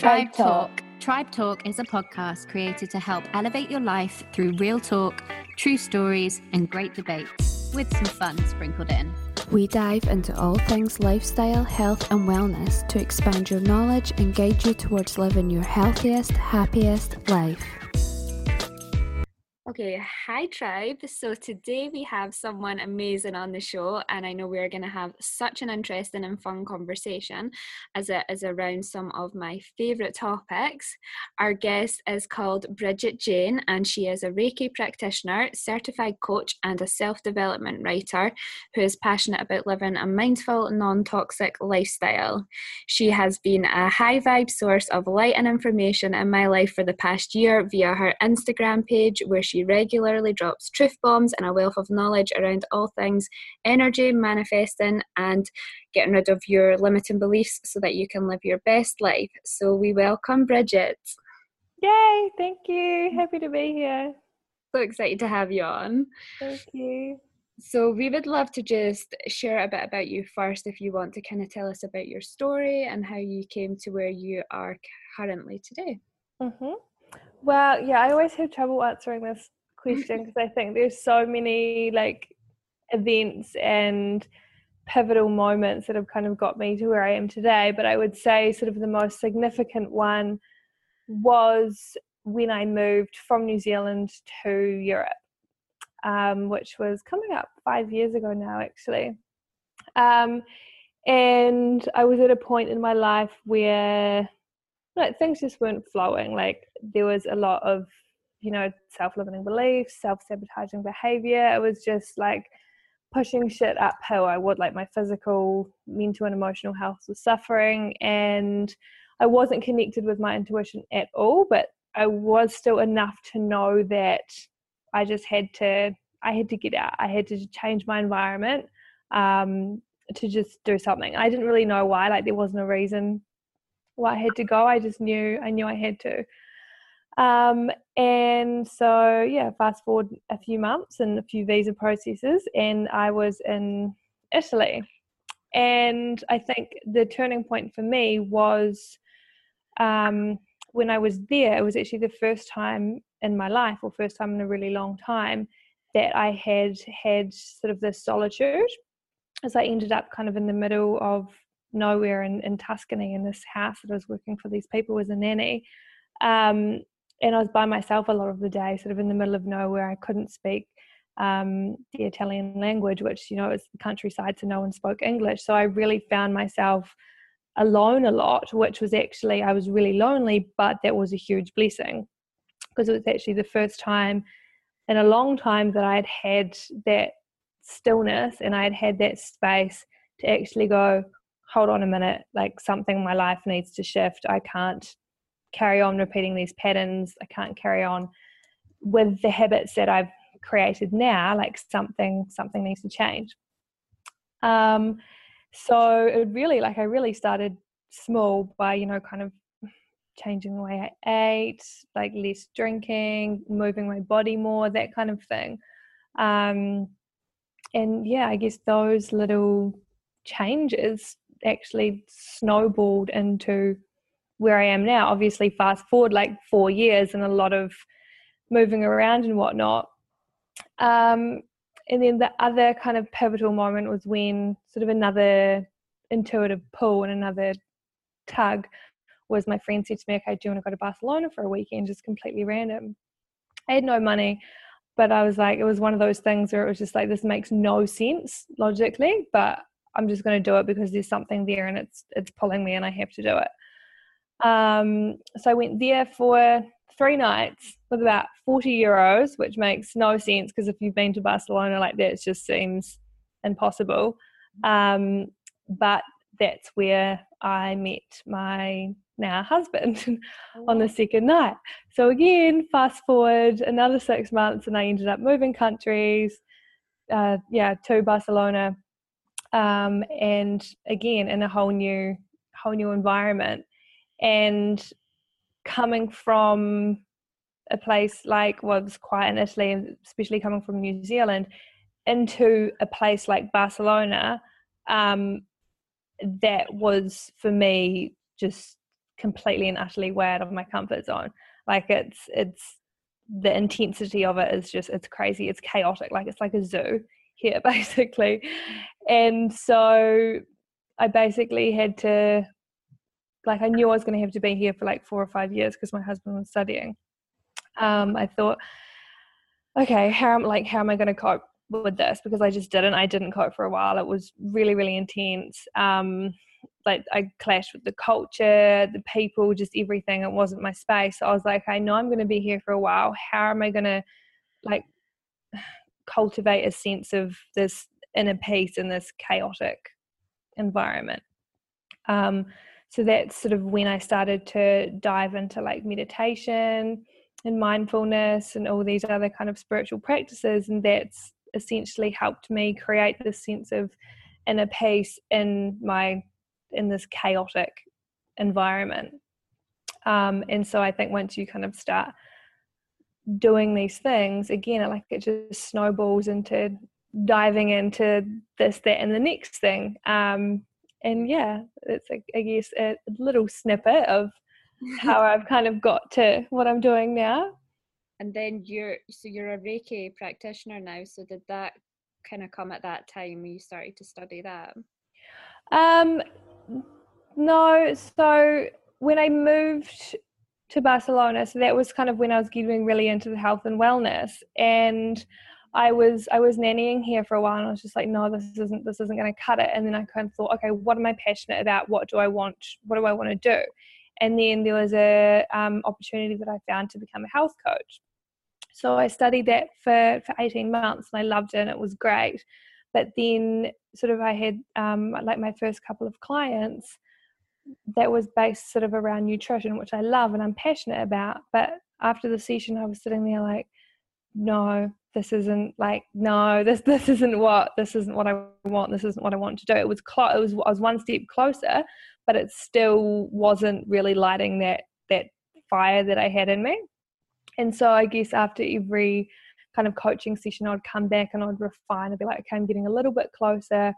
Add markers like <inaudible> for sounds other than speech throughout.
Tribe Talk. Tribe Talk is a podcast created to help elevate your life through real talk, true stories, and great debates, with some fun sprinkled in. We dive into all things lifestyle, health, and wellness to expand your knowledge and guide you towards living your healthiest, happiest life. Okay, hi tribe. So today we have someone amazing on the show, and I know we're going to have such an interesting and fun conversation as it is around some of my favorite topics. Our guest is called Bridget Jane, and she is a Reiki practitioner, certified coach, and a self development writer who is passionate about living a mindful, non toxic lifestyle. She has been a high vibe source of light and information in my life for the past year via her Instagram page, where she regularly drops truth bombs and a wealth of knowledge around all things energy, manifesting, and getting rid of your limiting beliefs so that you can live your best life. So we welcome Bridget. Yay, thank you. Happy to be here. So excited to have you on. Thank you. So, we would love to just share a bit about you first if you want to kind of tell us about your story and how you came to where you are currently today. Mm-hmm. Well, yeah, I always have trouble answering this question because I think there's so many like events and pivotal moments that have kind of got me to where I am today. But I would say, sort of, the most significant one was when I moved from New Zealand to Europe, um, which was coming up five years ago now, actually. Um, and I was at a point in my life where like things just weren't flowing. Like there was a lot of you know, self limiting beliefs, self sabotaging behavior. It was just like pushing shit uphill. I would like my physical, mental, and emotional health was suffering, and I wasn't connected with my intuition at all. But I was still enough to know that I just had to. I had to get out. I had to change my environment um, to just do something. I didn't really know why. Like there wasn't a reason why I had to go. I just knew. I knew I had to. Um, and so, yeah, fast forward a few months and a few visa processes, and I was in Italy. And I think the turning point for me was um, when I was there, it was actually the first time in my life, or first time in a really long time, that I had had sort of this solitude as I ended up kind of in the middle of nowhere in, in Tuscany in this house that I was working for these people as a nanny. Um, and I was by myself a lot of the day, sort of in the middle of nowhere. I couldn't speak um, the Italian language, which you know it's the countryside, so no one spoke English. So I really found myself alone a lot, which was actually I was really lonely, but that was a huge blessing because it was actually the first time in a long time that I had had that stillness and I had had that space to actually go, hold on a minute, like something in my life needs to shift. I can't carry on repeating these patterns. I can't carry on with the habits that I've created now. Like something, something needs to change. Um, so it really, like, I really started small by, you know, kind of changing the way I ate, like less drinking, moving my body more, that kind of thing. Um, and yeah, I guess those little changes actually snowballed into where I am now. Obviously, fast forward like four years and a lot of moving around and whatnot. Um, and then the other kind of pivotal moment was when sort of another intuitive pull and another tug was my friend said to me, Okay, do you want to go to Barcelona for a weekend? Just completely random. I had no money, but I was like, it was one of those things where it was just like, this makes no sense logically, but I'm just going to do it because there's something there and it's it's pulling me and I have to do it. Um, so I went there for three nights with about 40 euros, which makes no sense because if you've been to Barcelona like that, it just seems impossible. Um, but that's where I met my now husband <laughs> on the second night. So again, fast forward another six months, and I ended up moving countries. Uh, yeah, to Barcelona, um, and again in a whole new, whole new environment and coming from a place like well, was quite in Italy, especially coming from New Zealand, into a place like Barcelona, um, that was for me just completely and utterly way out of my comfort zone. Like it's it's the intensity of it is just it's crazy. It's chaotic. Like it's like a zoo <laughs> here basically. And so I basically had to like I knew I was going to have to be here for like four or five years because my husband was studying. Um, I thought, okay, how am like how am I going to cope with this? Because I just didn't. I didn't cope for a while. It was really really intense. Um, like I clashed with the culture, the people, just everything. It wasn't my space. So I was like, I know I'm going to be here for a while. How am I going to like cultivate a sense of this inner peace in this chaotic environment? Um, so that's sort of when I started to dive into like meditation and mindfulness and all these other kind of spiritual practices, and that's essentially helped me create this sense of inner peace in my in this chaotic environment. Um, and so I think once you kind of start doing these things, again, like it just snowballs into diving into this, that, and the next thing. Um, and yeah, it's I guess a little snippet of <laughs> how I've kind of got to what I'm doing now. And then you're so you're a Reiki practitioner now. So did that kind of come at that time when you started to study that? Um, no. So when I moved to Barcelona, so that was kind of when I was getting really into the health and wellness, and I was I was nannying here for a while, and I was just like, no, this isn't this isn't going to cut it. And then I kind of thought, okay, what am I passionate about? What do I want? What do I want to do? And then there was a um, opportunity that I found to become a health coach. So I studied that for for 18 months, and I loved it, and it was great. But then, sort of, I had um, like my first couple of clients that was based sort of around nutrition, which I love and I'm passionate about. But after the session, I was sitting there like, no, this isn't like no, this <laughs> this isn't what this isn't what I want. This isn't what I want to do. It was close. It was I was one step closer, but it still wasn't really lighting that that fire that I had in me. And so I guess after every kind of coaching session, I'd come back and I'd refine. I'd be like, okay, I'm getting a little bit closer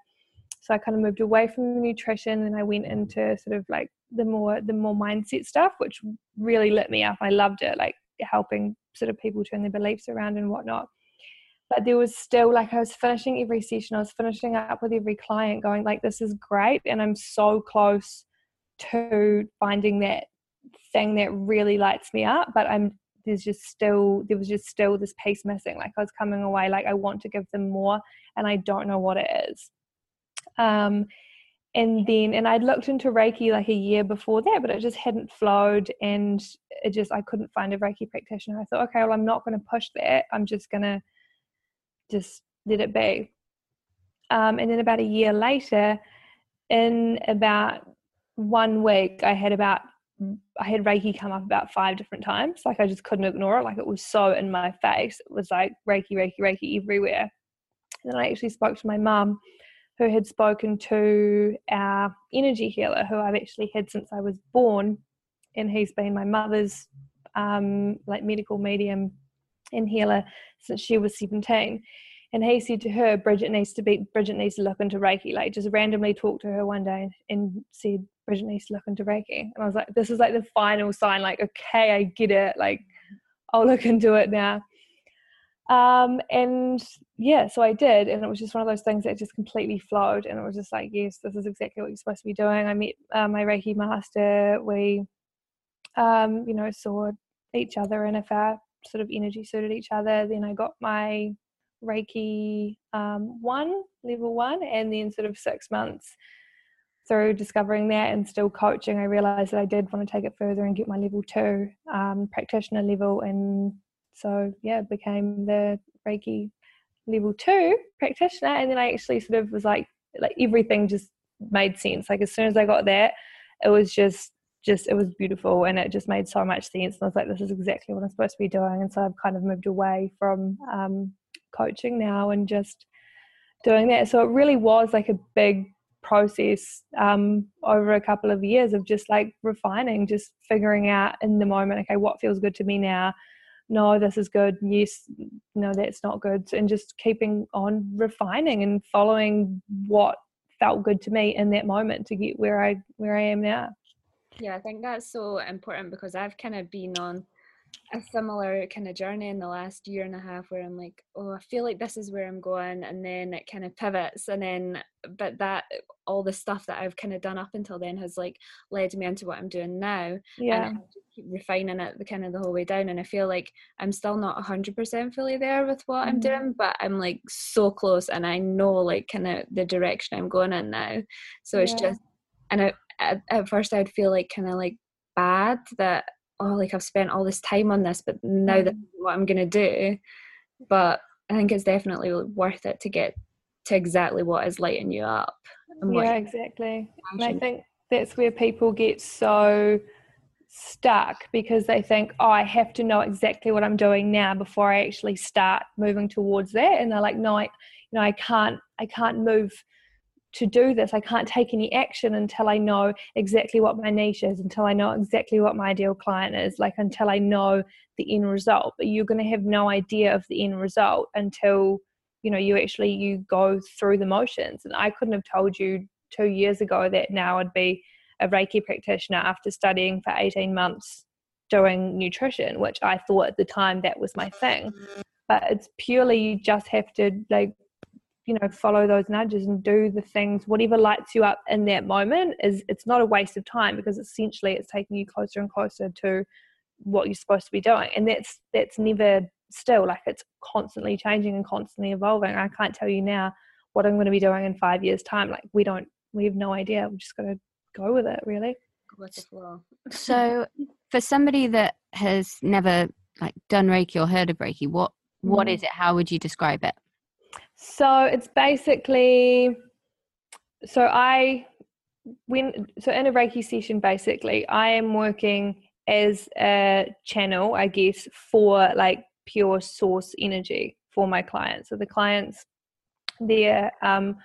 so I kind of moved away from the nutrition and I went into sort of like the more the more mindset stuff, which really lit me up. I loved it, like helping sort of people turn their beliefs around and whatnot. But there was still like I was finishing every session, I was finishing up with every client, going like, "This is great," and I'm so close to finding that thing that really lights me up. But I'm there's just still there was just still this piece missing. Like I was coming away like I want to give them more, and I don't know what it is. Um, and then, and I'd looked into Reiki like a year before that, but it just hadn't flowed and it just, I couldn't find a Reiki practitioner. I thought, okay, well, I'm not going to push that. I'm just going to just let it be. Um, and then about a year later, in about one week, I had about I had Reiki come up about five different times. Like I just couldn't ignore it. Like it was so in my face. It was like Reiki, Reiki, Reiki everywhere. And then I actually spoke to my mum who had spoken to our energy healer, who I've actually had since I was born, and he's been my mother's um, like medical medium and healer since she was 17. And he said to her, Bridget needs to be Bridget needs to look into Reiki. Like just randomly talked to her one day and said, Bridget needs to look into Reiki. And I was like, this is like the final sign, like, okay, I get it. Like I'll look into it now. Um, and yeah, so I did, and it was just one of those things that just completely flowed, and it was just like, yes, this is exactly what you're supposed to be doing. I met uh, my Reiki master. We, um, you know, saw each other, and if our sort of energy suited each other, then I got my Reiki um, one, level one, and then sort of six months through discovering that and still coaching, I realized that I did want to take it further and get my level two um, practitioner level and so yeah, became the Reiki level two practitioner, and then I actually sort of was like, like everything just made sense. Like as soon as I got that, it was just just it was beautiful and it just made so much sense. And I was like, this is exactly what I'm supposed to be doing. And so I've kind of moved away from um, coaching now and just doing that. So it really was like a big process um, over a couple of years of just like refining, just figuring out in the moment, okay, what feels good to me now? no this is good yes no that's not good and just keeping on refining and following what felt good to me in that moment to get where i where i am now Yeah, I think that's so important because I've kind of been on a similar kind of journey in the last year and a half where I'm like, oh, I feel like this is where I'm going, and then it kind of pivots, and then, but that all the stuff that I've kind of done up until then has like led me into what I'm doing now. Yeah. And I keep refining it the kind of the whole way down, and I feel like I'm still not hundred percent fully there with what I'm Mhm. doing, but I'm like so close, and I know like kind of the direction I'm going in now. So it's just, and I, at, at first I'd feel like kind of like bad that oh like I've spent all this time on this but now Mm. that's what I'm gonna do but I think it's definitely worth it to get to exactly what is lighting you up Yeah, exactly. And I think that's where people get so stuck because they think, oh, I have to know exactly what I'm doing now before I actually start moving towards that. And they're like, no, I, you know, I can't, I can't move to do this. I can't take any action until I know exactly what my niche is, until I know exactly what my ideal client is, like until I know the end result. But you're going to have no idea of the end result until you know you actually you go through the motions. And I couldn't have told you two years ago that now I'd be a Reiki practitioner after studying for 18 months doing nutrition, which I thought at the time that was my thing. But it's purely you just have to like you know follow those nudges and do the things whatever lights you up in that moment is it's not a waste of time because essentially it's taking you closer and closer to what you're supposed to be doing and that's that's never still like it's constantly changing and constantly evolving i can't tell you now what i'm going to be doing in five years time like we don't we have no idea we're just going to go with it really go with So, for somebody that has never like done Reiki or heard of Reiki, what what Mhm. is it? How would you describe it? So it's basically so I when so in a Reiki session basically I am working as a channel, I guess, for like pure source energy for my clients. So the clients they're um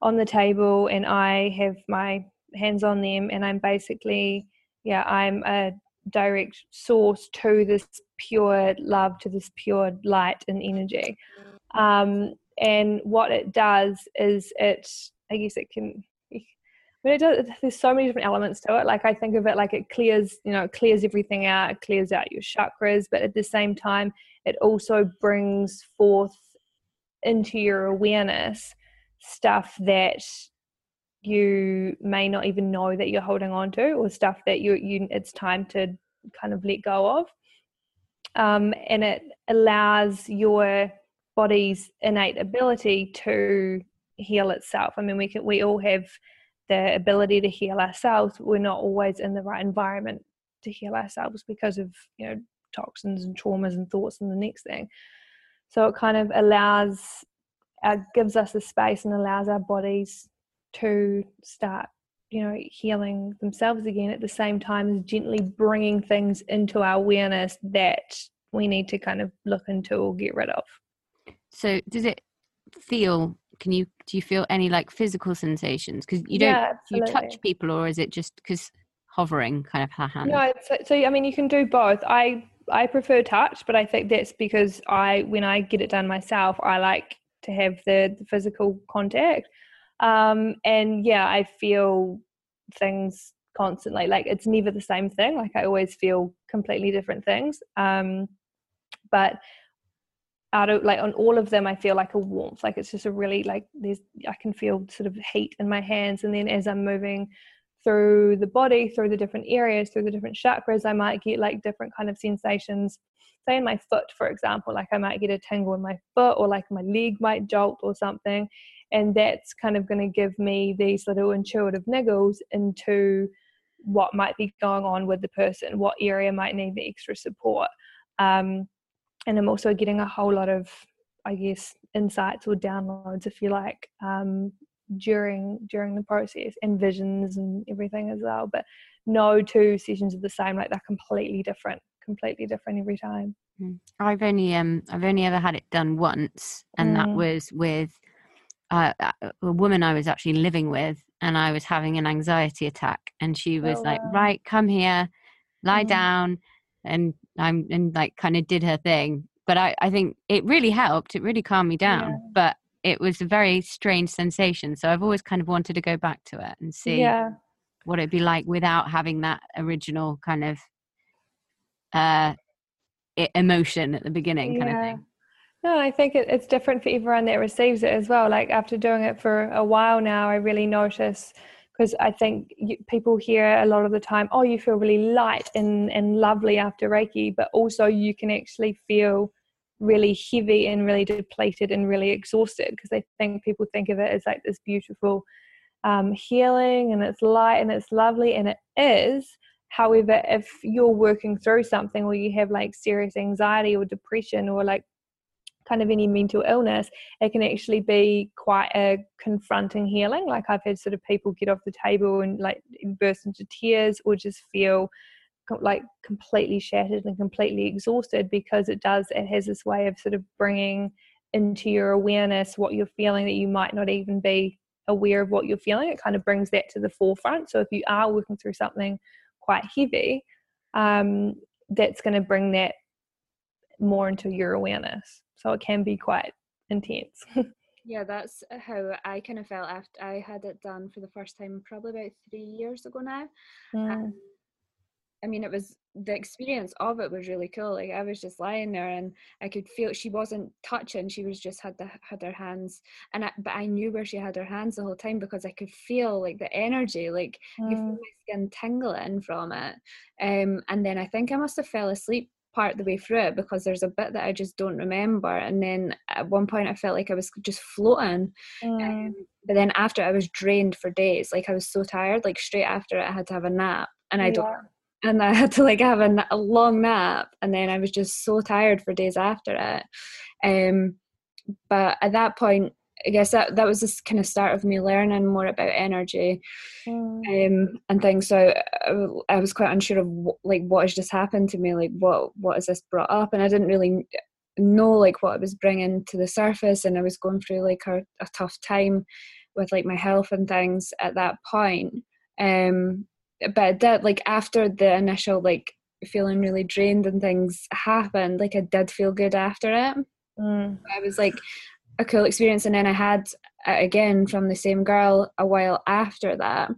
on the table and I have my hands on them and I'm basically yeah, I'm a direct source to this pure love, to this pure light and energy. Um, and what it does is it, I guess it can, mean, it does, there's so many different elements to it. Like I think of it like it clears, you know, it clears everything out, it clears out your chakras, but at the same time, it also brings forth into your awareness stuff that you may not even know that you're holding on to or stuff that you you it's time to kind of let go of um, and it allows your body's innate ability to heal itself. I mean we can we all have the ability to heal ourselves. We're not always in the right environment to heal ourselves because of you know toxins and traumas and thoughts and the next thing. So it kind of allows uh, gives us the space and allows our bodies to start you know healing themselves again at the same time as gently bringing things into our awareness that we need to kind of look into or get rid of So, does it feel? Can you do you feel any like physical sensations? Because you don't yeah, you touch people, or is it just because hovering kind of her hand? No, so, so I mean, you can do both. I I prefer touch, but I think that's because I when I get it done myself, I like to have the, the physical contact. Um, and yeah, I feel things constantly. Like it's never the same thing. Like I always feel completely different things. Um, but out of like on all of them i feel like a warmth like it's just a really like there's i can feel sort of heat in my hands and then as i'm moving through the body through the different areas through the different chakras i might get like different kind of sensations. Say in my foot for example like i might get a tingle in my foot or like my leg might jolt or something and that's kind of going to give me these little intuitive niggles into what might be going on with the person what area might need the extra support. Um, and i'm also getting a whole lot of i guess insights or downloads if you like um, during during the process and visions and everything as well but no two sessions are the same like they're completely different completely different every time Mm. I've only um I've only ever had it done once, and that Mm. was with uh, a a woman I was actually living with, and I was having an anxiety attack, and she was Oh, like, wow. "Right, come here, lie Mm. down," and I'm and like kind of did her thing. But I I think it really helped. It really calmed me down. Yeah. But it was a very strange sensation, so I've always kind of wanted to go back to it and see. yeah what it'd be like without having that original kind of uh emotion at the beginning kind yeah. of thing no, I think it, it's different for everyone that receives it as well. Like after doing it for a while now, I really notice because I think you, people hear a lot of the time, oh, you feel really light and, and lovely after Reiki, but also you can actually feel really heavy and really depleted and really exhausted because they think people think of it as like this beautiful um, healing and it's light and it's lovely and it is. However, if you're working through something or you have like serious anxiety or depression or like kind of any mental illness, it can actually be quite a confronting healing. Like I've had sort of people get off the table and like burst into tears or just feel like completely shattered and completely exhausted because it does, it has this way of sort of bringing into your awareness what you're feeling that you might not even be aware of what you're feeling. It kind of brings that to the forefront. So if you are working through something quite heavy, um, that's going to bring that more into your awareness so it can be quite intense <laughs> yeah that's how i kind of felt after i had it done for the first time probably about three years ago now mm. um, i mean it was the experience of it was really cool like i was just lying there and i could feel she wasn't touching she was just had the had her hands and I, but i knew where she had her hands the whole time because i could feel like the energy like mm. mm. my skin tingling from it um and then i think i must have fell asleep part the way through it because there's a bit that I just don't remember. And then at one point I felt like I was just floating. Mm. Um, but then after I was drained for days, like I was so tired, like straight after it, I had to have a nap. And I yeah. don't and I had to like have a, a, long nap and then I was just so tired for days after it. Um, but at that point I guess that that was this kind of start of me learning more about energy mm. um, and things. So I, I, was quite unsure of what, like what has just happened to me, like what what has this brought up, and I didn't really know like what it was bringing to the surface, and I was going through like a, a tough time with like my health and things at that point. Um, but that like after the initial like feeling really drained and things happened, like I did feel good after it. Mm. I was like a cool experience. And then i had uh, again from the same girl a while after that.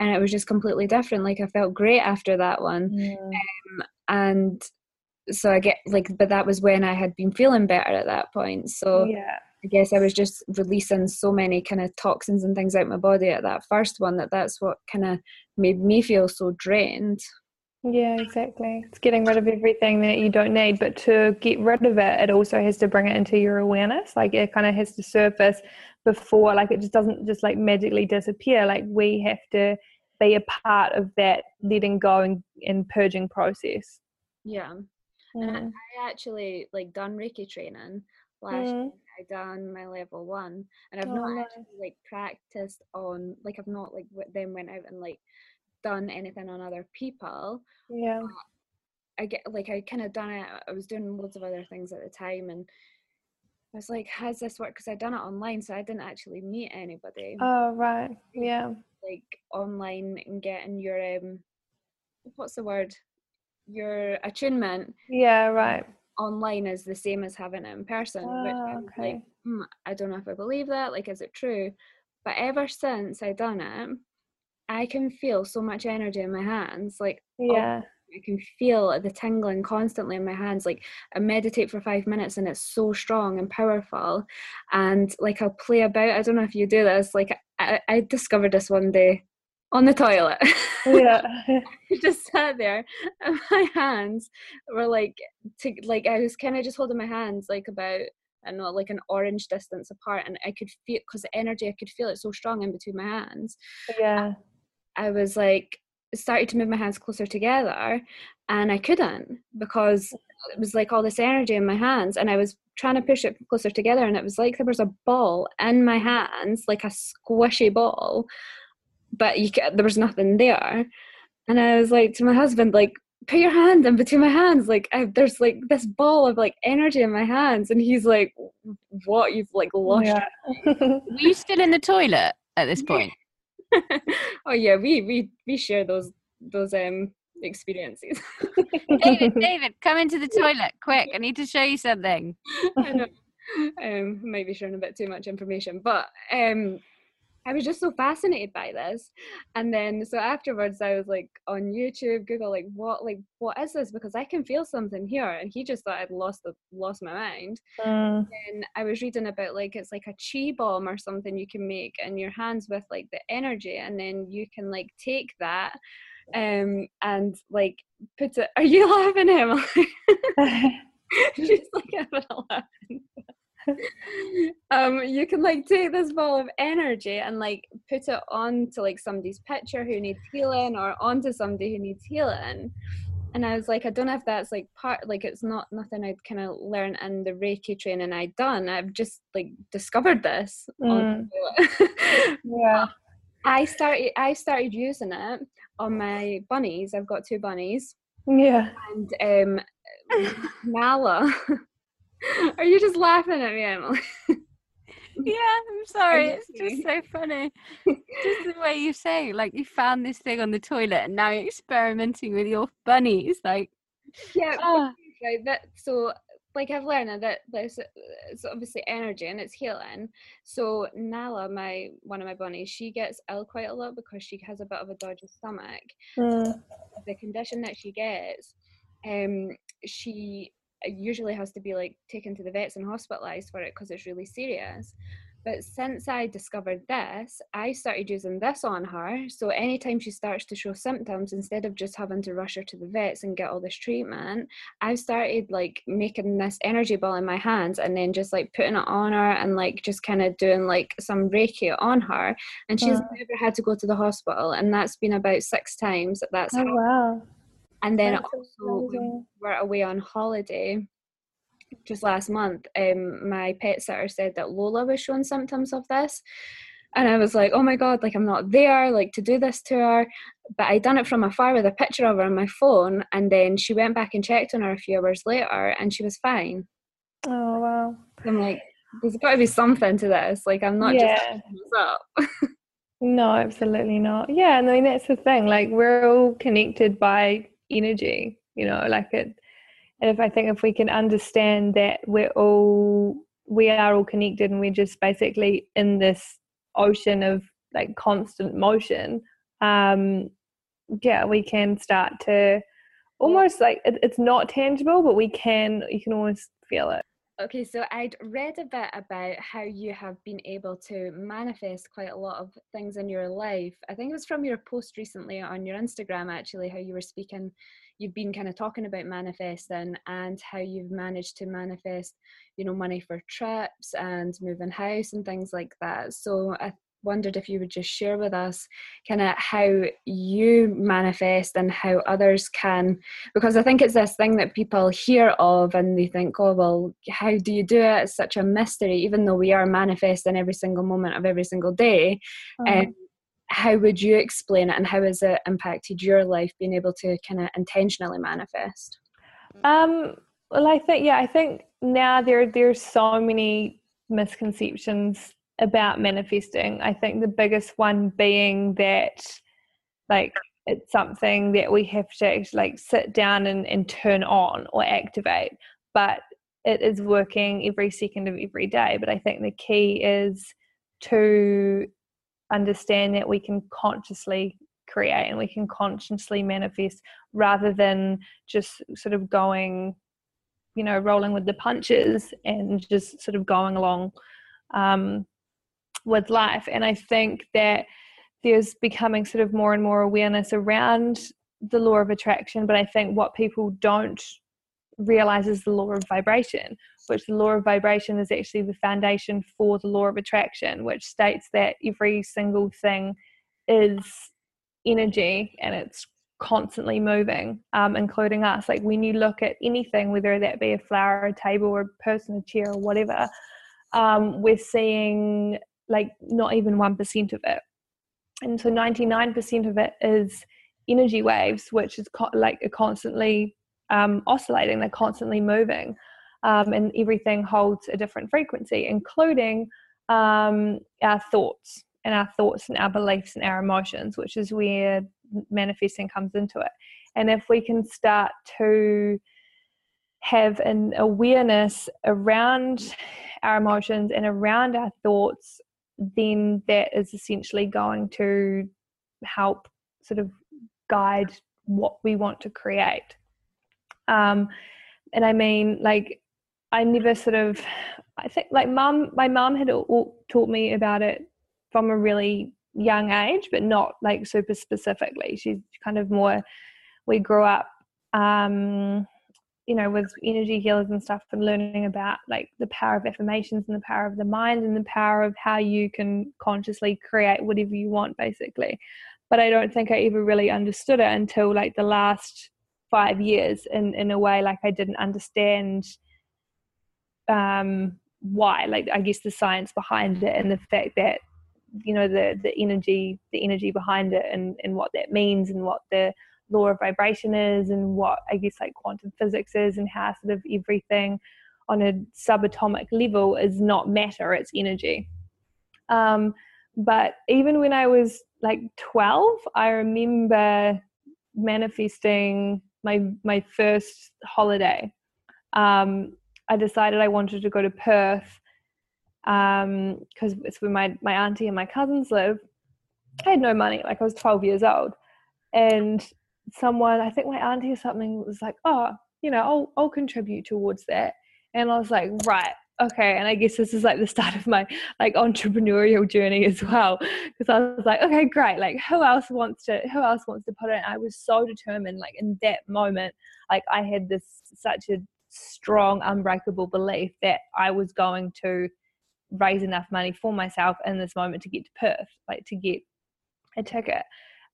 And it was just completely different. Like i felt great after that one. Yeah. um, and so i get like but that was when i had been feeling better at that point. So yeah. I guess i was just releasing so many kind of toxins and things out my body at that first one that that's what kind of made me feel so drained yeah, exactly. It's getting rid of everything that you don't need, but to get rid of it, it also has to bring it into your awareness. Like it kind of has to surface before, like it just doesn't just like magically disappear. Like we have to be a part of that letting go and, and purging process. Yeah. Mm. And I, mm. I, actually like done Reiki training last mm. I done my level one, and I've oh, not nice. actually like practiced on like I've not like then went out and like done anything on other people. Yeah. I get like I kind of done it. I was doing loads of other things at the time, and I was like, "Has this worked?" Because I'd done it online, so I didn't actually meet anybody. Oh right, yeah. Like online and getting your um, what's the word? Your attunement. Yeah, right. Online is the same as having it in person. Oh, okay. Like, mm, I don't know if I believe that. Like, is it true? But ever since I done it, I can feel so much energy in my hands. Like, oh, yeah. I can feel the tingling constantly in my hands. Like I meditate for five minutes and it's so strong and powerful. And like I'll play about. I don't know if you do this. Like I, I discovered this one day on the toilet. Yeah. <laughs> I just sat there and <laughs> my hands were like to like I was kind of just holding my hands like about I know like an orange distance apart and I could feel because the energy I could feel it so strong in between my hands. Yeah. I was like started to move my hands closer together and I couldn't because oh. it was like all this energy in my hands and I was trying to push it closer together and it was like there was a ball in my hands like a squishy ball but you could, there was nothing there. And I was like to my husband like put your hand in between my hands like I, there's like this ball of like energy in my hands and he's like what? You've like lost yeah. <laughs> were you still in the toilet at this point <laughs> oh yeah, we we we share those those um experiences. <laughs> David, David, come into the toilet quick. I need to show you something. <laughs> I know. Um, maybe sharing a bit too much information, but um, I was just so fascinated by this. And then so afterwards I was like on YouTube, Google like what like what is this? Because I can feel something here. And he just thought I'd lost the lost my mind. Mm. And I was reading about like it's like a chi bomb or something you can make in your hands with like the energy and then you can like take that um and like put it <laughs> are you laughing Emily? <laughs> <laughs> She's like having a laugh <laughs> um you can like take this ball of energy and like put it onto like somebody's picture who needs healing or onto somebody who needs healing and I was like, I don't know if that's like part, like it's not nothing I'd kind of learn in the Reiki training I'd done. I've just like discovered this. Mm. <laughs> yeah. I started, I started using it on my bunnies. I've got two bunnies. Yeah. And um, <laughs> Nala <laughs> Are you just laughing at me, Emily? <laughs> yeah, I'm sorry. It's just so funny. <laughs> just the way you say, like you found this thing on the toilet and now you're experimenting with your bunnies. Like, yeah, oh. right. That so like I've learned that there's it's obviously energy and it's healing. So Nala, my one of my bunnies, she gets ill quite a lot because she has a bit of a dodgy stomach. Mm. The condition that she gets, um, she usually has to be like taken to the vets and hospitalized for it because it's really serious. But since I discovered this, I started using this on her. So anytime she starts to show symptoms, instead of just having to rush her to the vets and get all this treatment, I've started like making this energy ball in my hands and then just like putting it on her and like just kind of doing like some Reiki on her. And she's never had to go to the hospital. And that's been about six times that that's oh, wow and then That's also we were away on holiday just last month. Um, my pet sitter said that Lola was showing symptoms of this, and I was like, "Oh my god! Like I'm not there, like to do this to her." But I done it from afar with a picture of her on my phone, and then she went back and checked on her a few hours later, and she was fine. Oh wow! I'm like, there's got to be something to this. Like I'm not yeah. just up. <laughs> no, absolutely not. Yeah, and I mean that's the thing. Like we're all connected by energy you know like it and if i think if we can understand that we're all we are all connected and we're just basically in this ocean of like constant motion um yeah we can start to almost like it, it's not tangible but we can you can almost feel it Okay, so I'd read a bit about how you have been able to manifest quite a lot of things in your life. I think it was from your post recently on your Instagram, actually, how you were speaking, you've been kind of talking about manifesting and how you've managed to manifest, you know, money for trips and moving house and things like that. So I wondered if you would just share with us kind of how you manifest and how others can because i think it's this thing that people hear of and they think oh well how do you do it it's such a mystery even though we are manifesting every single moment of every single day mm-hmm. um, how would you explain it and how has it impacted your life being able to kind of intentionally manifest um well i think yeah i think now there there's so many misconceptions about manifesting. I think the biggest one being that like it's something that we have to like sit down and, and turn on or activate. But it is working every second of every day. But I think the key is to understand that we can consciously create and we can consciously manifest rather than just sort of going, you know, rolling with the punches and just sort of going along um, with life. And I think that there's becoming sort of more and more awareness around the law of attraction. But I think what people don't realize is the law of vibration, which the law of vibration is actually the foundation for the law of attraction, which states that every single thing is energy and it's constantly moving, um, including us. Like when you look at anything, whether that be a flower, a table, a person, a chair, or whatever, um, we're seeing like not even 1% of it. And so 99% of it is energy waves, which is co- like constantly um, oscillating, they're constantly moving. Um, and everything holds a different frequency, including um, our thoughts and our thoughts and our beliefs and our emotions, which is where manifesting comes into it. And if we can start to have an awareness around our emotions and around our thoughts then that is essentially going to help sort of guide what we want to create. Um, and I mean, like, I never sort of, I think, like, mum, my mum had taught me about it from a really young age, but not like super specifically. She's kind of more, we grew up, um, you know, with energy healers and stuff and learning about like the power of affirmations and the power of the mind and the power of how you can consciously create whatever you want, basically. But I don't think I ever really understood it until like the last five years in, in a way like I didn't understand um, why, like I guess the science behind it and the fact that you know the the energy the energy behind it and and what that means and what the law of vibration is and what I guess like quantum physics is and how sort of everything on a subatomic level is not matter, it's energy. Um, but even when I was like 12, I remember manifesting my my first holiday. Um, I decided I wanted to go to Perth because um, it's where my, my auntie and my cousins live. I had no money, like I was 12 years old. And someone, I think my auntie or something, was like, oh, you know, I'll, I'll contribute towards that. And I was like, right, okay. And I guess this is like the start of my like entrepreneurial journey as well. Because I was like, okay, great. Like who else wants to, who else wants to put it? I was so determined, like in that moment, like I had this such a strong, unbreakable belief that I was going to raise enough money for myself in this moment to get to Perth, like to get a ticket.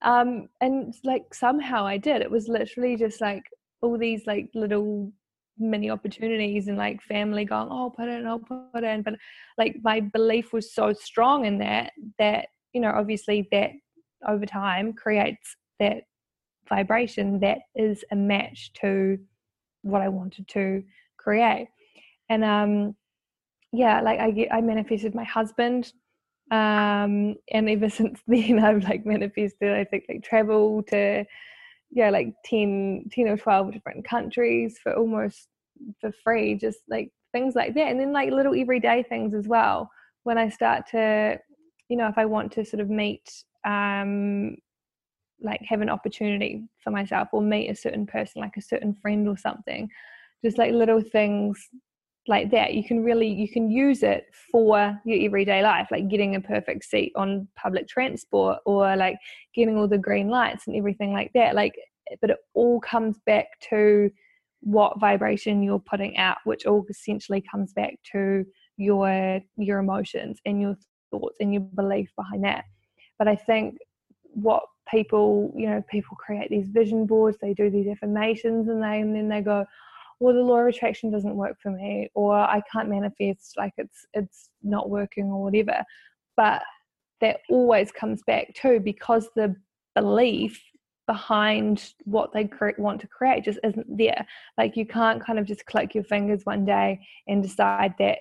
Um, and like somehow I did. It was literally just like all these like little mini opportunities and like family going, oh, put it in, I'll put it in. But like my belief was so strong in that that you know obviously that over time creates that vibration that is a match to what I wanted to create. And um yeah, like I I manifested my husband. Um and ever <laughs> since then I've like manifested I think like travel to yeah, like 10, 10 or 12 different countries for almost for free, just like things like that. And then like little everyday things as well. When I start to, you know, if I want to sort of meet um like have an opportunity for myself or meet a certain person like a certain friend or something just like little things like that you can really you can use it for your everyday life like getting a perfect seat on public transport or like getting all the green lights and everything like that like but it all comes back to what vibration you're putting out which all essentially comes back to your your emotions and your thoughts and your belief behind that. But i think what people you know people create these vision boards they do these affirmations and they and then they go well the law of attraction doesn't work for me or i can't manifest like it's it's not working or whatever. But that always comes back too because the belief behind what they want to create just isn't there. Like you can't kind of just click your fingers one day and decide that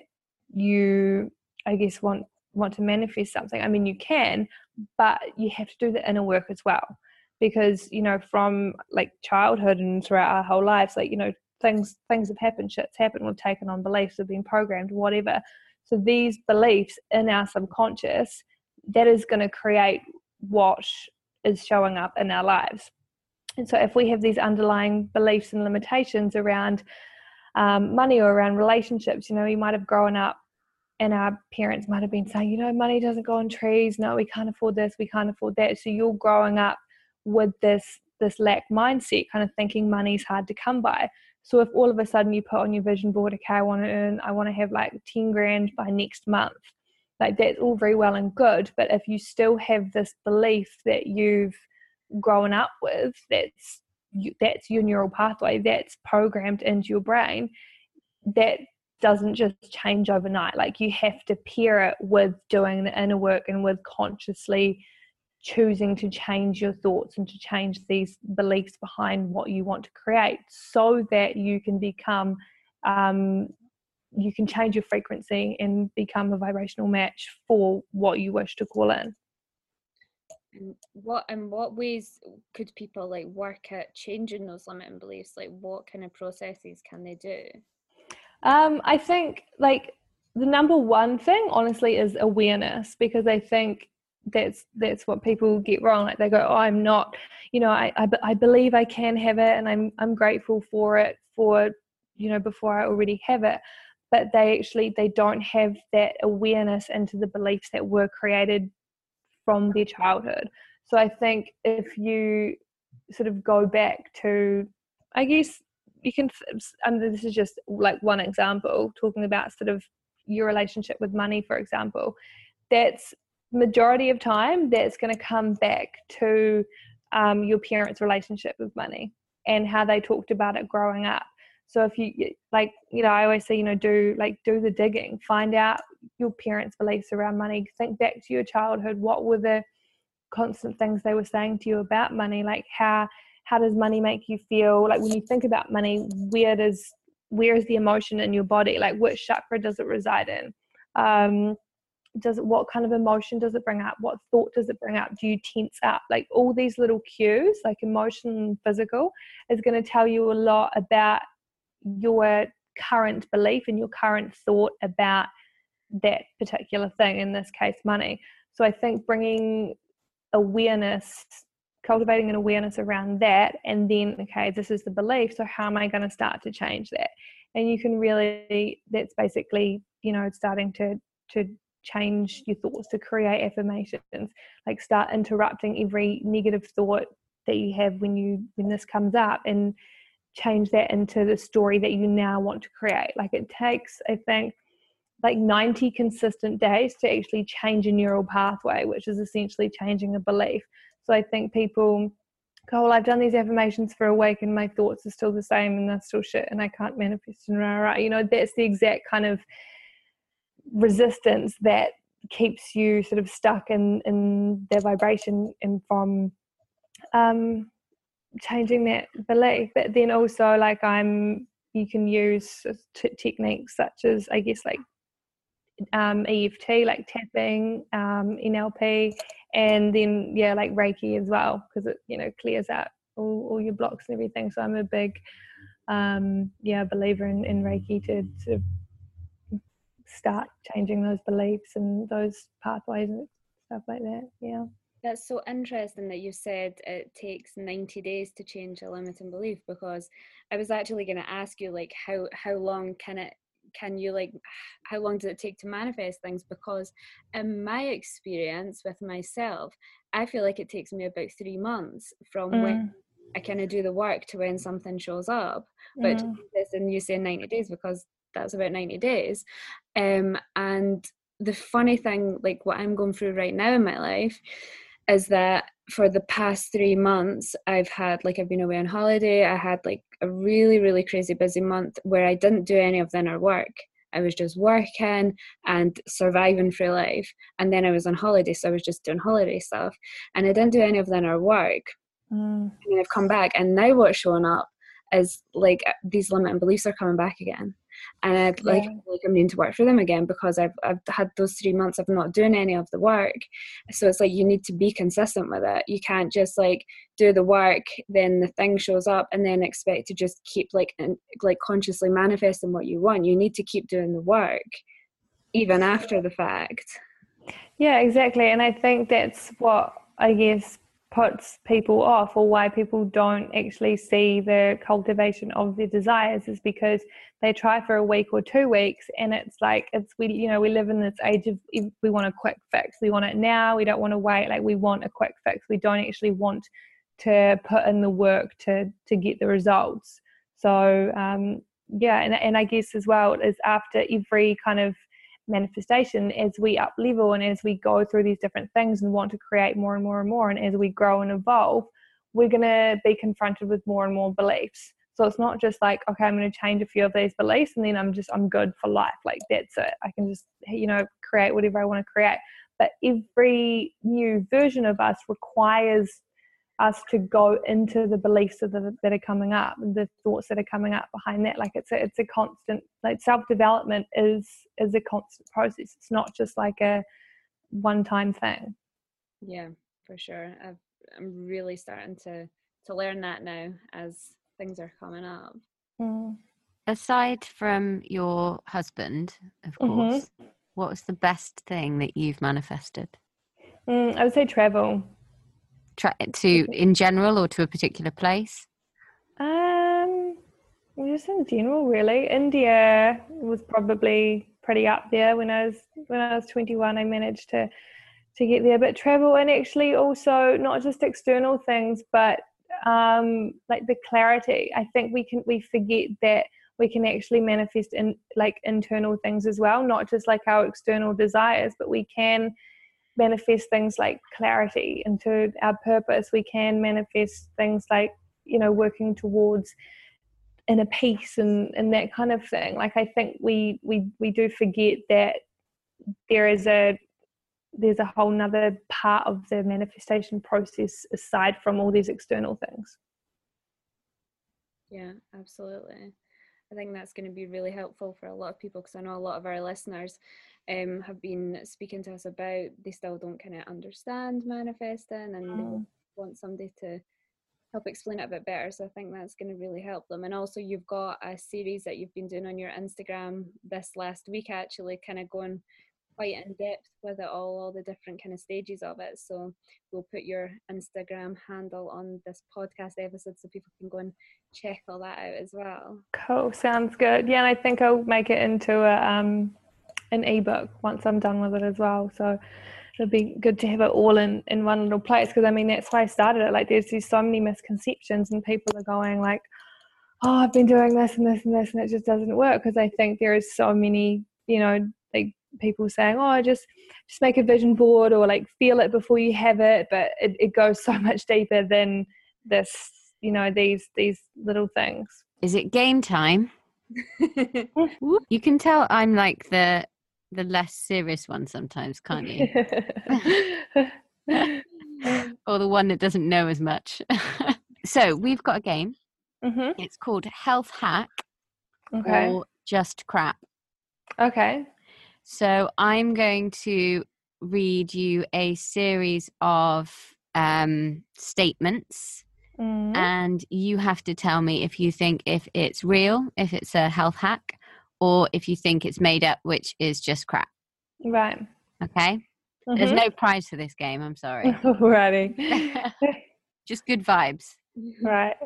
you i guess want want to manifest something. I mean you can but you have to do the inner work as well. Because you know from like childhood and throughout our whole lives like you know things things have happened shit's happened we've taken on beliefs we've been programmed whatever. So these beliefs in our subconscious that is going to create what is showing up in our lives. And so if we have these underlying beliefs and limitations around um, money or around relationships you know we might have grown up and our parents might have been saying you know money doesn't go on trees. No we can't afford this we can't afford that. So you're growing up with this this lack mindset kind of thinking money's hard to come by so if all of a sudden you put on your vision board, okay, I want to earn, I want to have like 10 grand by next month, like that's all very well and good. But if you still have this belief that you've grown up with, that's that's your neural pathway, that's programmed into your brain, that doesn't just change overnight. Like you have to pair it with doing the inner work and with consciously choosing to change your thoughts and to change these beliefs behind what you want to create so that you can become um, you can change your frequency and become a vibrational match for what you wish to call in. And what in what ways could people like work at changing those limiting beliefs? Like what kind of processes can they do? Um, i think like the number one thing honestly is awareness because i think that's that's what people get wrong like they go oh i'm not you know I, I, I believe i can have it and i'm i'm grateful for it for you know before i already have it. But they actually they don't have that awareness into the beliefs that were created from their childhood. So i think if you sort of go back to i guess you can and this is just like one example talking about sort of your relationship with money for example that's majority of time that's going to come back to um, your parents relationship with money and how they talked about it growing up. So if you like you know i always say you know do like do the digging. Find out your parents beliefs around money. Think back to your childhood. What were the constant things they were saying to you about money? Like how how does money make you feel? Like when you think about money where does where is the emotion in your body? Like which chakra does it reside in? Um does it what kind of emotion does it bring up what thought does it bring up do you tense up? Like all these little cues like emotion and physical is going to tell you a lot about your current belief and your current thought about that particular thing in this case money. So i think bringing awareness cultivating an awareness around that and then okay this is the belief so how am i going to start to change that? And you can really that's basically you know starting to to change your thoughts to create affirmations like start interrupting every negative thought that you have when you when this comes up and change that into the story that you now want to create like it takes i think like 90 consistent days to actually change a neural pathway which is essentially changing a belief so I think people go, well, I've done these affirmations for a week and my thoughts are still the same and they're still shit and I can't manifest and rah, rah. You know, that's the exact kind of resistance that keeps you sort of stuck in, in their vibration and from um, changing that belief. But then also like I'm, you can use t- techniques such as, I guess, like um, EFT, like tapping, um, NLP, and then yeah like reiki as well because it you know clears out all, all your blocks and everything so i'm a big um yeah believer in, in reiki to of start changing those beliefs and those pathways and stuff like that yeah that's so interesting that you said it takes 90 days to change a limiting belief because I was actually going to ask you like how how long can it can you like how long does it take to manifest things because in my experience with myself i feel like it takes me about three months from mm. when i kind of do the work to when something shows up but mm. and you say 90 days because that's about 90 days. Um and the funny thing like what i'm going through right now in my life is that for the past three months i've had like i've been away on holiday. I had like a really really crazy busy month where i didn't do any of the inner work. I was just working and surviving through life and then i was on holiday so i was just doing holiday stuff and i didn't do any of the inner work. Mm. and i've come back and now what's showing up is like these limiting beliefs are coming back again and I'd like yeah. I'm needing to work for them again because I've I've had those three months of not doing any of the work. So it's like you need to be consistent with it. You can't just like do the work, then the thing shows up, and then expect to just keep like and like consciously manifesting what you want. You need to keep doing the work even after the fact. Yeah, exactly. And I think that's what I guess puts people off or why people don't actually see the cultivation of their desires is because they try for a week or two weeks and it's like it's we you know we live in this age of if we want a quick fix we want it now we don't want to wait like we want a quick fix we don't actually want to put in the work to to get the results. So um yeah and, and i guess as well is after every kind of manifestation as we up level and as we go through these different things and want to create more and more and more and as we grow and evolve we're going to be confronted with more and more beliefs. So it's not just like okay i'm going to change a few of these beliefs and then i'm just i'm good for life. Like that's it. I can just you know create whatever i want to create. But every new version of us requires us to go into the beliefs that are, that are coming up the thoughts that are coming up behind that like it's a it's a constant like self development is is a constant process it's not just like a one time thing yeah for sure i am really starting to to learn that now as things are coming up mm. aside from your husband, of Mhm. course, what was the best thing that you've manifested? Mm, I would say travel. To in general or to a particular place? Um, just in general, really. India was probably pretty up there when I was when I was 21. I managed to to get there, but travel and actually also not just external things, but um, like the clarity. I think we can we forget that we can actually manifest in like internal things as well, not just like our external desires, but we can manifest things like clarity into our purpose. We can manifest things like you know working towards inner peace and and that kind of thing like i think we we we do forget that there is a there's a whole nother part of the manifestation process aside from all these external things Yeah, absolutely. I think that's going to be really helpful for a lot of people because I know a lot of our listeners um, have been speaking to us about they still don't kind of understand manifesting and Mm. want somebody to help explain it a bit better. So I think that's going to really help them. And also, you've got a series that you've been doing on your Instagram this last week, actually, kind of going quite in depth with it all, all the different kind of stages of it. So we'll put your Instagram handle on this podcast episode so people can go and check all that out as well. cool sounds good yeah and i think i'll make it into a um an ebook once i'm done with it as well so it'll be good to have it all in in one little place because i mean that's why i started it like there's so many misconceptions and people are going like oh i've been doing this and this and this and it just doesn't work because i think there is so many you know people saying oh just just make a vision board or like feel it before you have it but it, it goes <laughs> so much deeper than this you know these these little things Is it game time? <laughs> You can tell I'm like the the less serious one sometimes, can't you? <laughs> or the one that doesn't know as much. so we've got a game. hmm It's called Health Hack Okay. or Just Crap. Okay. So I'm going to read you a series of um, statements, Mm. and you have to tell me if you think if it's real, if it's a health hack, or if you think it's made up, which is just crap. Right. Okay. There's Mhm. no prize for this game. I'm <laughs> sorry. Alrighty. <laughs> <laughs> just good vibes. right.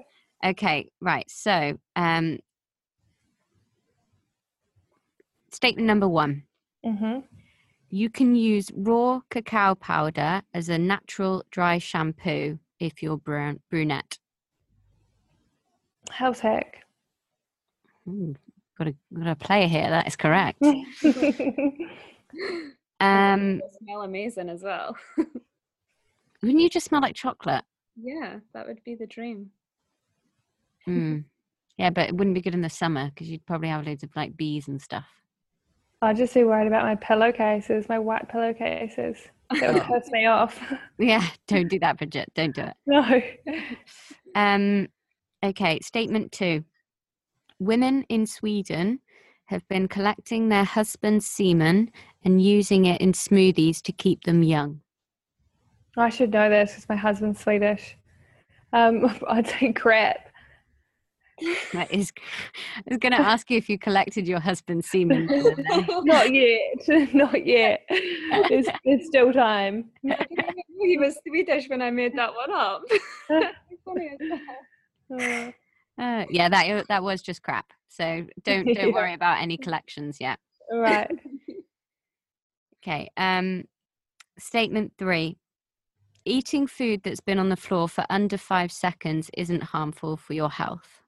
Okay, right. So, um, statement number one hmm you can use raw cacao powder as a natural dry shampoo if you're brun- brunette. Hack. Ooh, got a got a player here. That is correct. <laughs> <laughs> Um, smell amazing as well. <laughs> wouldn't you just smell like chocolate? yeah, that would be the dream. Mm. Yeah, but it wouldn't be good in the summer because you'd probably have loads of like bees and stuff. I'd just be worried about my pillowcases, my white pillowcases. That would piss me off. <laughs> Yeah, don't do that, Bridget. Don't do it. no. Um, okay, statement two. Women in Sweden have been collecting their husband's semen and using it in smoothies to keep them young. I should know this because my husband's Swedish. Um, <laughs> I'd say crap. That is, I was going to ask you if you collected your husband's semen. the <laughs> other day. Not yet. <laughs> Not yet. There's, <laughs> there's still time. he was Swedish when I made that one up. Funny as well. Uh, Uh, yeah, that that was just crap. So don't don't Yeah. worry about any collections yet. right. Okay. Um, statement three. Eating food that's been on the floor for under five seconds isn't harmful for your health.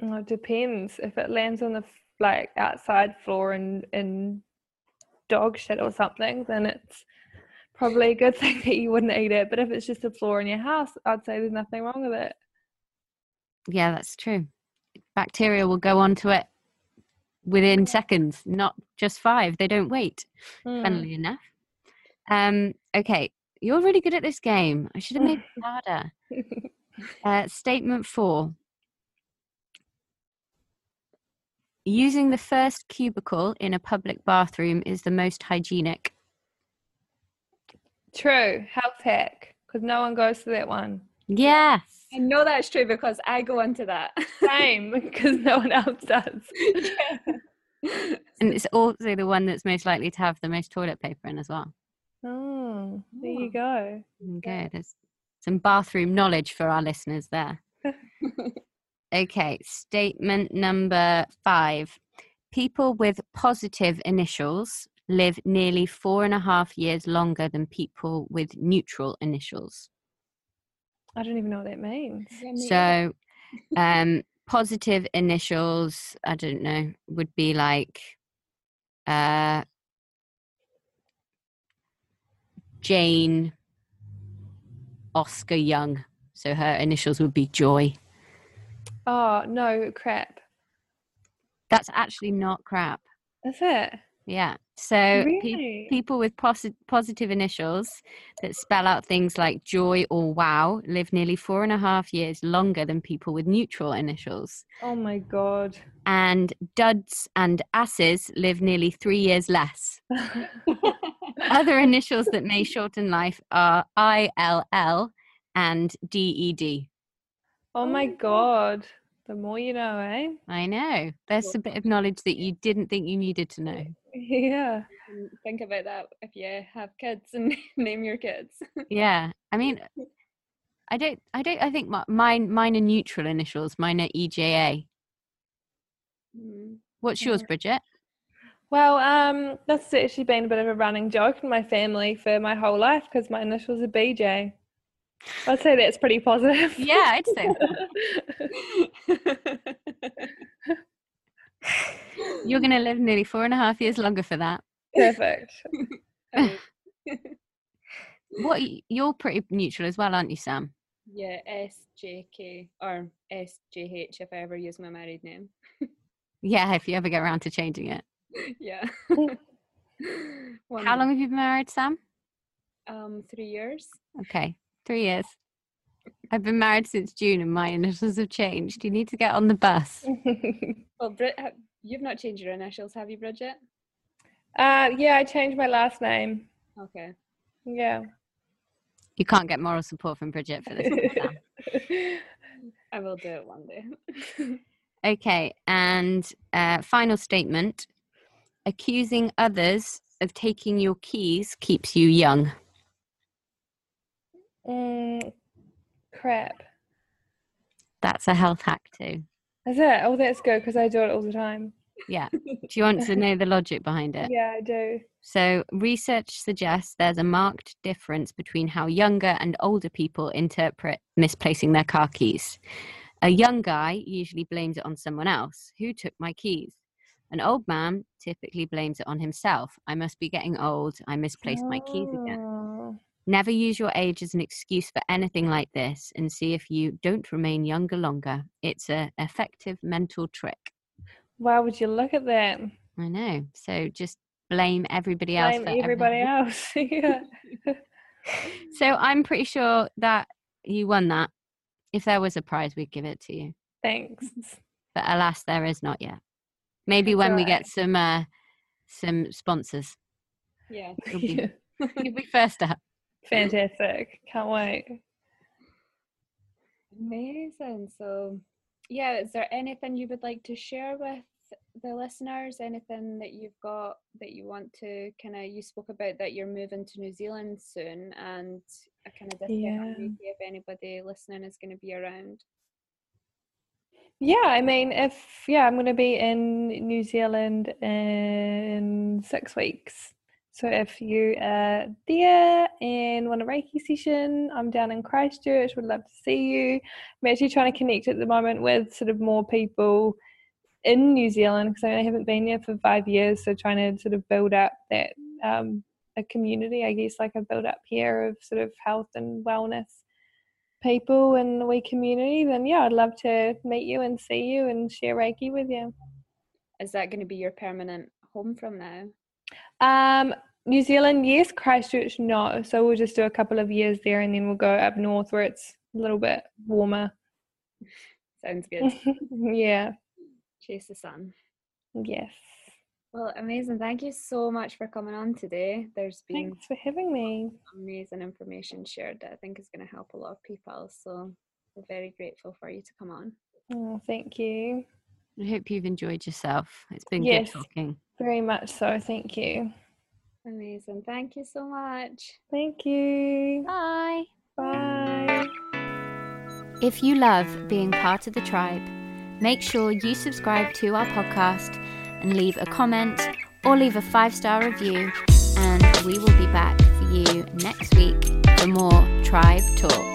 Well, it depends. If it lands on the like outside floor and in dog shit or something, then it's probably a good <laughs> thing that you wouldn't eat it. But if it's just a floor in your house, I'd say there's nothing wrong with it. Yeah, that's true. Bacteria will go onto it within seconds, not just five. They don't wait, Mm. funnily enough. Um, okay, you're really good at this game. I should have made <laughs> it harder. <laughs> Uh, statement four. Using the first cubicle in a public bathroom is the most hygienic. True. Health hack. Because no one goes to that one. Yes. I know that's true because I go into that. Same, <laughs> because no one else does. <laughs> And it's also the one that's most likely to have the most toilet paper in as well. Oh, there you go. Okay, there's some bathroom knowledge for our listeners there. <laughs> Okay, statement number five. People with positive initials live nearly four and a half years longer than people with neutral initials. I don't even know what that means. So, <laughs> um, positive initials, I don't know, would be like uh, Jane Oscar Young. So her initials would be Joy. Oh, no, crap. That's actually not crap. Is it? Yeah. So pe- people with posi- positive initials that spell out things like joy or wow live nearly four and a half years longer than people with neutral initials. Oh my god. And duds and asses live nearly three years less. <laughs> Other initials that may shorten life are ILL and DED. Oh my god. The more you know, eh? I know. There's a bit of knowledge that you didn't think you needed to know. <laughs> Yeah. Think about that if you have kids and <laughs> name your kids. Yeah. I mean, <laughs> I don't, I don't, I think mi- mine, mine are neutral initials. Mine are EJA. Mm. What's yours, Bridget? Well, um, that's actually been a bit of a running joke in my family for my whole life because my initials are BJ. I'd say that's pretty positive. Yeah, I'd say you're going to live nearly four and a half years longer for that. Perfect. <laughs> What you're pretty neutral as well, aren't you, Sam? yeah, SJK or SJH if I ever use my married name. Yeah, if you ever get around to changing it. <laughs> yeah. <laughs> How long have you been married, Sam? Um, three years. Okay, three years. I've been married since June, and my initials have changed. You need to get on the bus. <laughs> Well, Brit, you've not changed your initials, have you, Bridget? uh, yeah, I changed my last name. Okay. Yeah. You can't get moral support from Bridget for this. <laughs> I will do it one day. <laughs> Okay, and uh, final statement: accusing others of taking your keys keeps you young. Mm, crap. That's a health hack too. Is it? Oh, that's good because I do it all the time. Yeah. Do you want to know the logic behind it? <laughs> Yeah, I do. So, research suggests there's a marked difference between how younger and older people interpret misplacing their car keys. A young guy usually blames it on someone else. Who took my keys? An old man typically blames it on himself. I must be getting old. I misplaced my keys again. Never use your age as an excuse for anything like this and see if you don't remain younger longer. It's a effective mental trick. Why would you look at that? I know. So just blame everybody else Blame everybody everything. else. <laughs> yeah. <laughs> So I'm pretty sure that you won that. If there was a prize, we'd give it to you. Thanks. But alas, there is not yet. Maybe when we get some uh, some sponsors, yeah. you'll be, <laughs> you'll be first up. Fantastic. Can't wait. Amazing. So, yeah, is there anything you would like to share with the listeners? Anything that you've got that you want to kind of, you spoke about that you're moving to New Zealand soon and a kind of discount Yeah. if anybody listening is going to be around. Yeah, I mean, if yeah, I'm going to be in New Zealand in six weeks. So if you are there and want a Reiki session, I'm down in Christchurch. Would love to see you. I'm actually trying to connect at the moment with sort of more people in New Zealand because I haven't been there for five years. So trying to sort of build up that um, a community, I guess, like I've built up here of sort of health and wellness people in the wee community, then yeah, I'd love to meet you and see you and share Reiki with you. Is that going to be your permanent home from now? Um, New Zealand, yes. Christchurch, no. So we'll just do a couple of years there, and then we'll go up north where it's a little bit warmer. <laughs> Sounds good. <laughs> yeah. Chase the sun. Yes. Well, amazing. Thank you so much for coming on today. There's been Thanks for having me. amazing information shared that I think is going to help a lot of people. So we're very grateful for you to come on. Oh, thank you. I hope you've enjoyed yourself. It's been Yes. good talking. Very much so. Thank you. Amazing. Thank you so much. Thank you. Bye. Bye. If you love being part of the tribe, make sure you subscribe to our podcast and leave a comment or leave a five star review. And we will be back for you next week for more Tribe Talk.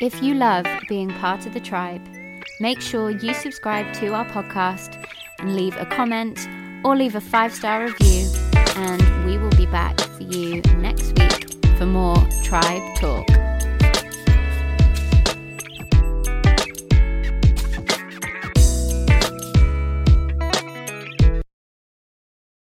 If you love being part of the tribe, make sure you subscribe to our podcast and leave a comment or leave a five star review. And we will be back for you next week for more Tribe Talk.